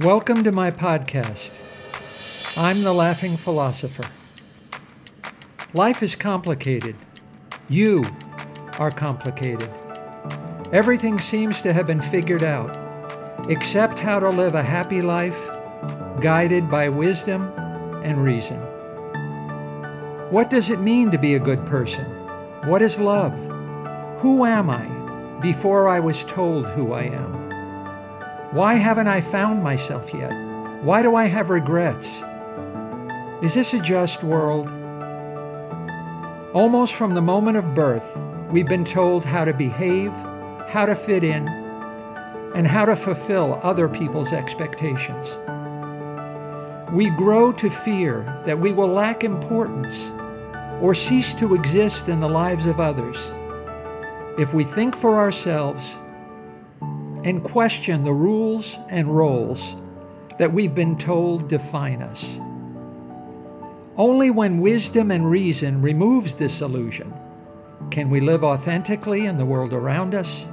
Welcome to my podcast. I'm the Laughing Philosopher. Life is complicated. You are complicated. Everything seems to have been figured out, except how to live a happy life guided by wisdom and reason. What does it mean to be a good person? What is love? Who am I before I was told who I am? Why haven't I found myself yet? Why do I have regrets? Is this a just world? Almost from the moment of birth, we've been told how to behave, how to fit in, and how to fulfill other people's expectations. We grow to fear that we will lack importance or cease to exist in the lives of others if we think for ourselves and question the rules and roles that we've been told define us. Only when wisdom and reason removes this illusion can we live authentically in the world around us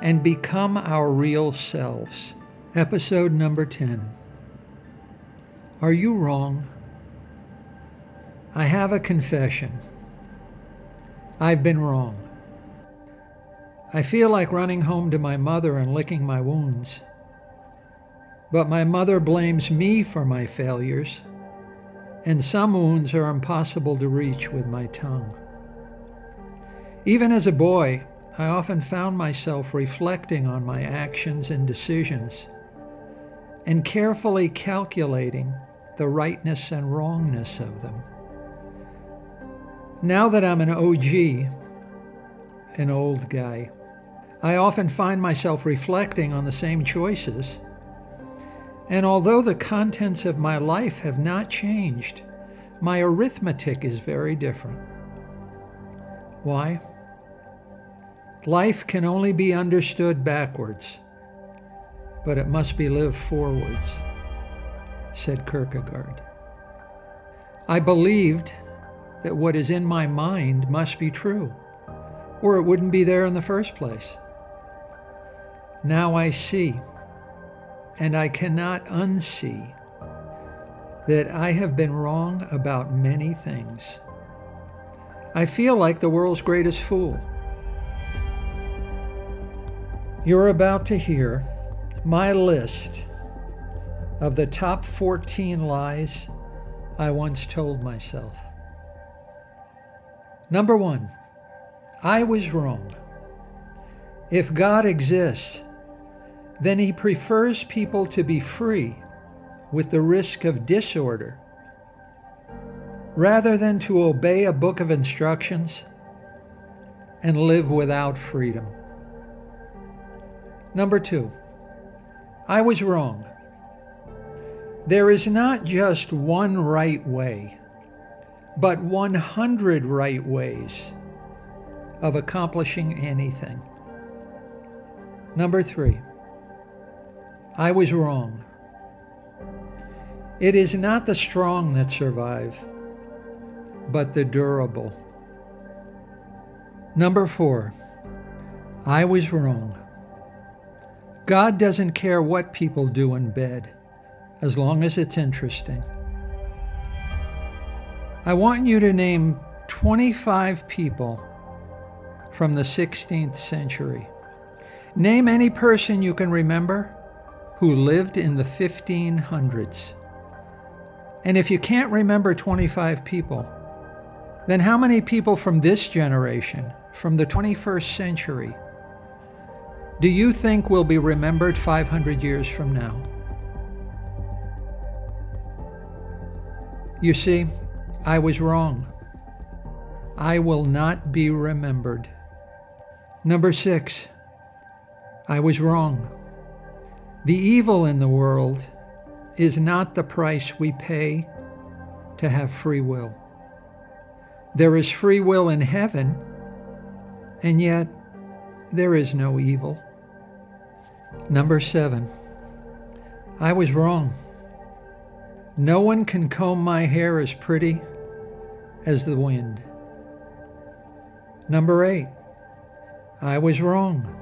and become our real selves. Episode number 10. Are you wrong? I have a confession. I've been wrong. I feel like running home to my mother and licking my wounds. But my mother blames me for my failures, and some wounds are impossible to reach with my tongue. Even as a boy, I often found myself reflecting on my actions and decisions and carefully calculating the rightness and wrongness of them. Now that I'm an OG, an old guy, I often find myself reflecting on the same choices. And although the contents of my life have not changed, my arithmetic is very different. Why? Life can only be understood backwards, but it must be lived forwards, said Kierkegaard. I believed that what is in my mind must be true, or it wouldn't be there in the first place. Now I see, and I cannot unsee, that I have been wrong about many things. I feel like the world's greatest fool. You're about to hear my list of the top 14 lies I once told myself. Number one, I was wrong. If God exists, then he prefers people to be free with the risk of disorder rather than to obey a book of instructions and live without freedom. Number two, I was wrong. There is not just one right way, but 100 right ways of accomplishing anything. Number three, I was wrong. It is not the strong that survive, but the durable. Number four, I was wrong. God doesn't care what people do in bed, as long as it's interesting. I want you to name 25 people from the 16th century. Name any person you can remember who lived in the 1500s. And if you can't remember 25 people, then how many people from this generation, from the 21st century, do you think will be remembered 500 years from now? You see, I was wrong. I will not be remembered. Number six, I was wrong. The evil in the world is not the price we pay to have free will. There is free will in heaven, and yet there is no evil. Number seven, I was wrong. No one can comb my hair as pretty as the wind. Number eight, I was wrong.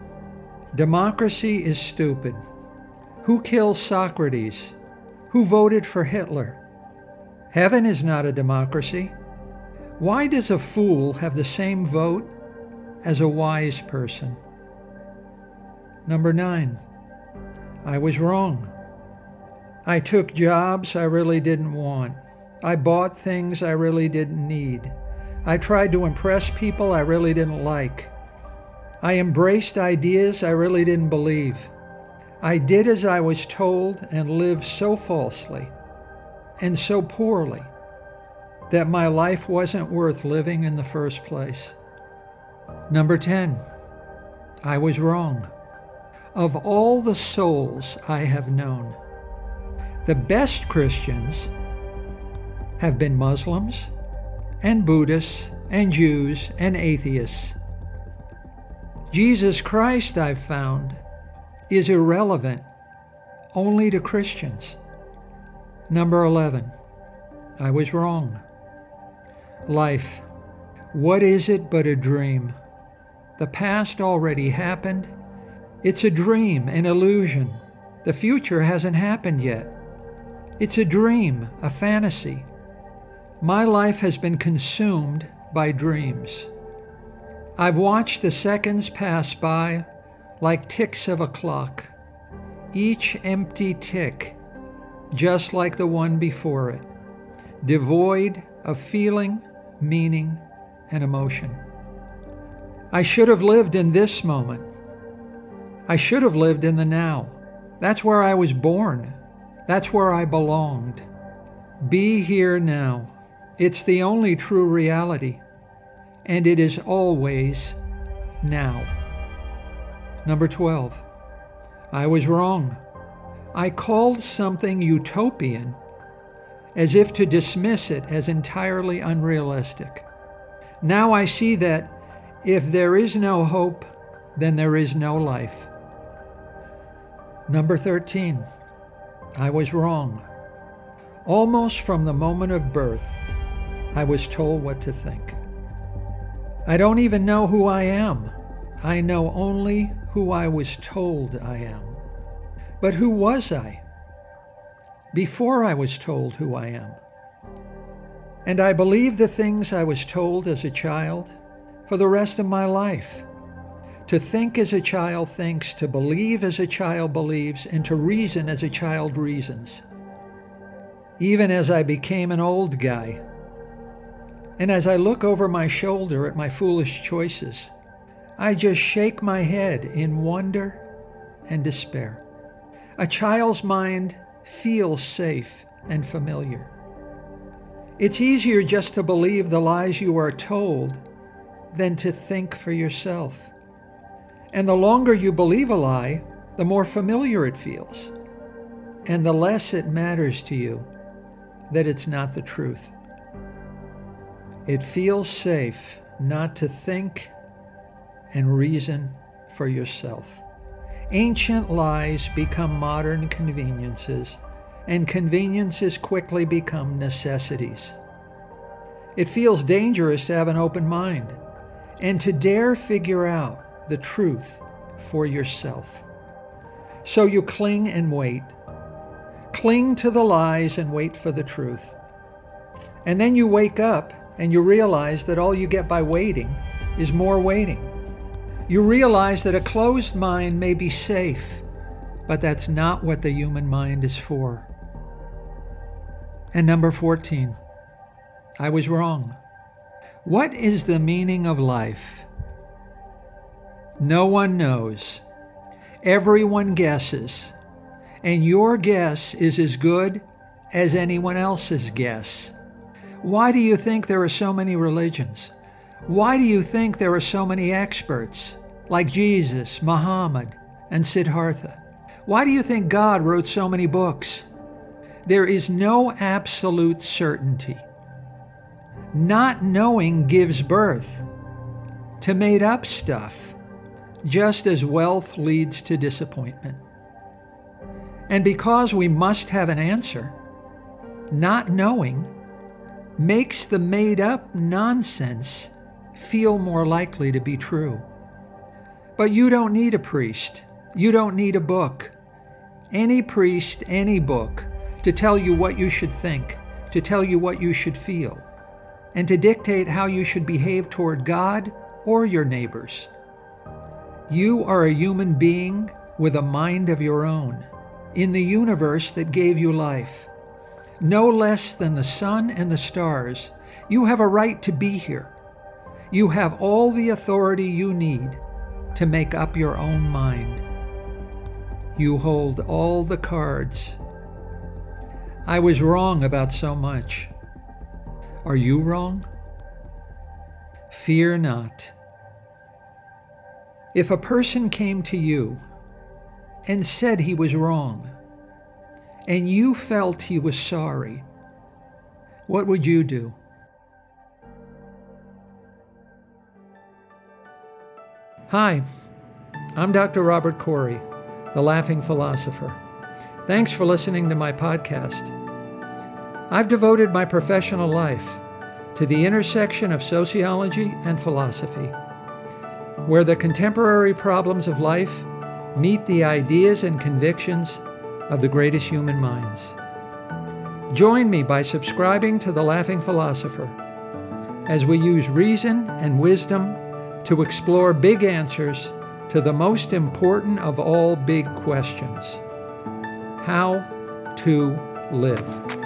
Democracy is stupid. Who killed Socrates? Who voted for Hitler? Heaven is not a democracy. Why does a fool have the same vote as a wise person? Number nine, I was wrong. I took jobs I really didn't want. I bought things I really didn't need. I tried to impress people I really didn't like. I embraced ideas I really didn't believe. I did as I was told and lived so falsely and so poorly that my life wasn't worth living in the first place. Number 10, I was wrong. Of all the souls I have known, the best Christians have been Muslims and Buddhists and Jews and atheists. Jesus Christ, I've found, is irrelevant only to Christians. Number 11, I was wrong. Life, what is it but a dream? The past already happened. It's a dream, an illusion. The future hasn't happened yet. It's a dream, a fantasy. My life has been consumed by dreams. I've watched the seconds pass by like ticks of a clock, each empty tick just like the one before it, devoid of feeling, meaning, and emotion. I should have lived in this moment. I should have lived in the now. That's where I was born. That's where I belonged. Be here now. It's the only true reality, and it is always now. Number 12. I was wrong. I called something utopian as if to dismiss it as entirely unrealistic. Now I see that if there is no hope, then there is no life. Number 13. I was wrong. Almost from the moment of birth, I was told what to think. I don't even know who I am. I know only who I was told I am. But who was I before I was told who I am? And I believe the things I was told as a child for the rest of my life. To think as a child thinks, to believe as a child believes, and to reason as a child reasons. Even as I became an old guy, and as I look over my shoulder at my foolish choices, I just shake my head in wonder and despair. A child's mind feels safe and familiar. It's easier just to believe the lies you are told than to think for yourself. And the longer you believe a lie, the more familiar it feels, and the less it matters to you that it's not the truth. It feels safe not to think and reason for yourself. Ancient lies become modern conveniences, and conveniences quickly become necessities. It feels dangerous to have an open mind and to dare figure out the truth for yourself. So you cling and wait. Cling to the lies and wait for the truth. And then you wake up and you realize that all you get by waiting is more waiting. You realize that a closed mind may be safe, but that's not what the human mind is for. And number 14, I was wrong. What is the meaning of life? No one knows. Everyone guesses. And your guess is as good as anyone else's guess. Why do you think there are so many religions? Why do you think there are so many experts like Jesus, Muhammad, and Siddhartha? Why do you think God wrote so many books? There is no absolute certainty. Not knowing gives birth to made up stuff, just as wealth leads to disappointment. And because we must have an answer, not knowing makes the made up nonsense feel more likely to be true. But you don't need a priest. You don't need a book. any priest, any book to tell you what you should think, to tell you what you should feel, and to dictate how you should behave toward God or your neighbors. You are a human being with a mind of your own in the universe that gave you life. No less than the sun and the stars, you have a right to be here. You have all the authority you need to make up your own mind. You hold all the cards. I was wrong about so much. Are you wrong? Fear not. If a person came to you and said he was wrong, and you felt he was sorry, what would you do? Hi, I'm Dr. Robert Corey, the Laughing Philosopher. Thanks for listening to my podcast. I've devoted my professional life to the intersection of sociology and philosophy, where the contemporary problems of life meet the ideas and convictions of the greatest human minds. Join me by subscribing to The Laughing Philosopher as we use reason and wisdom to explore big answers to the most important of all big questions how to live.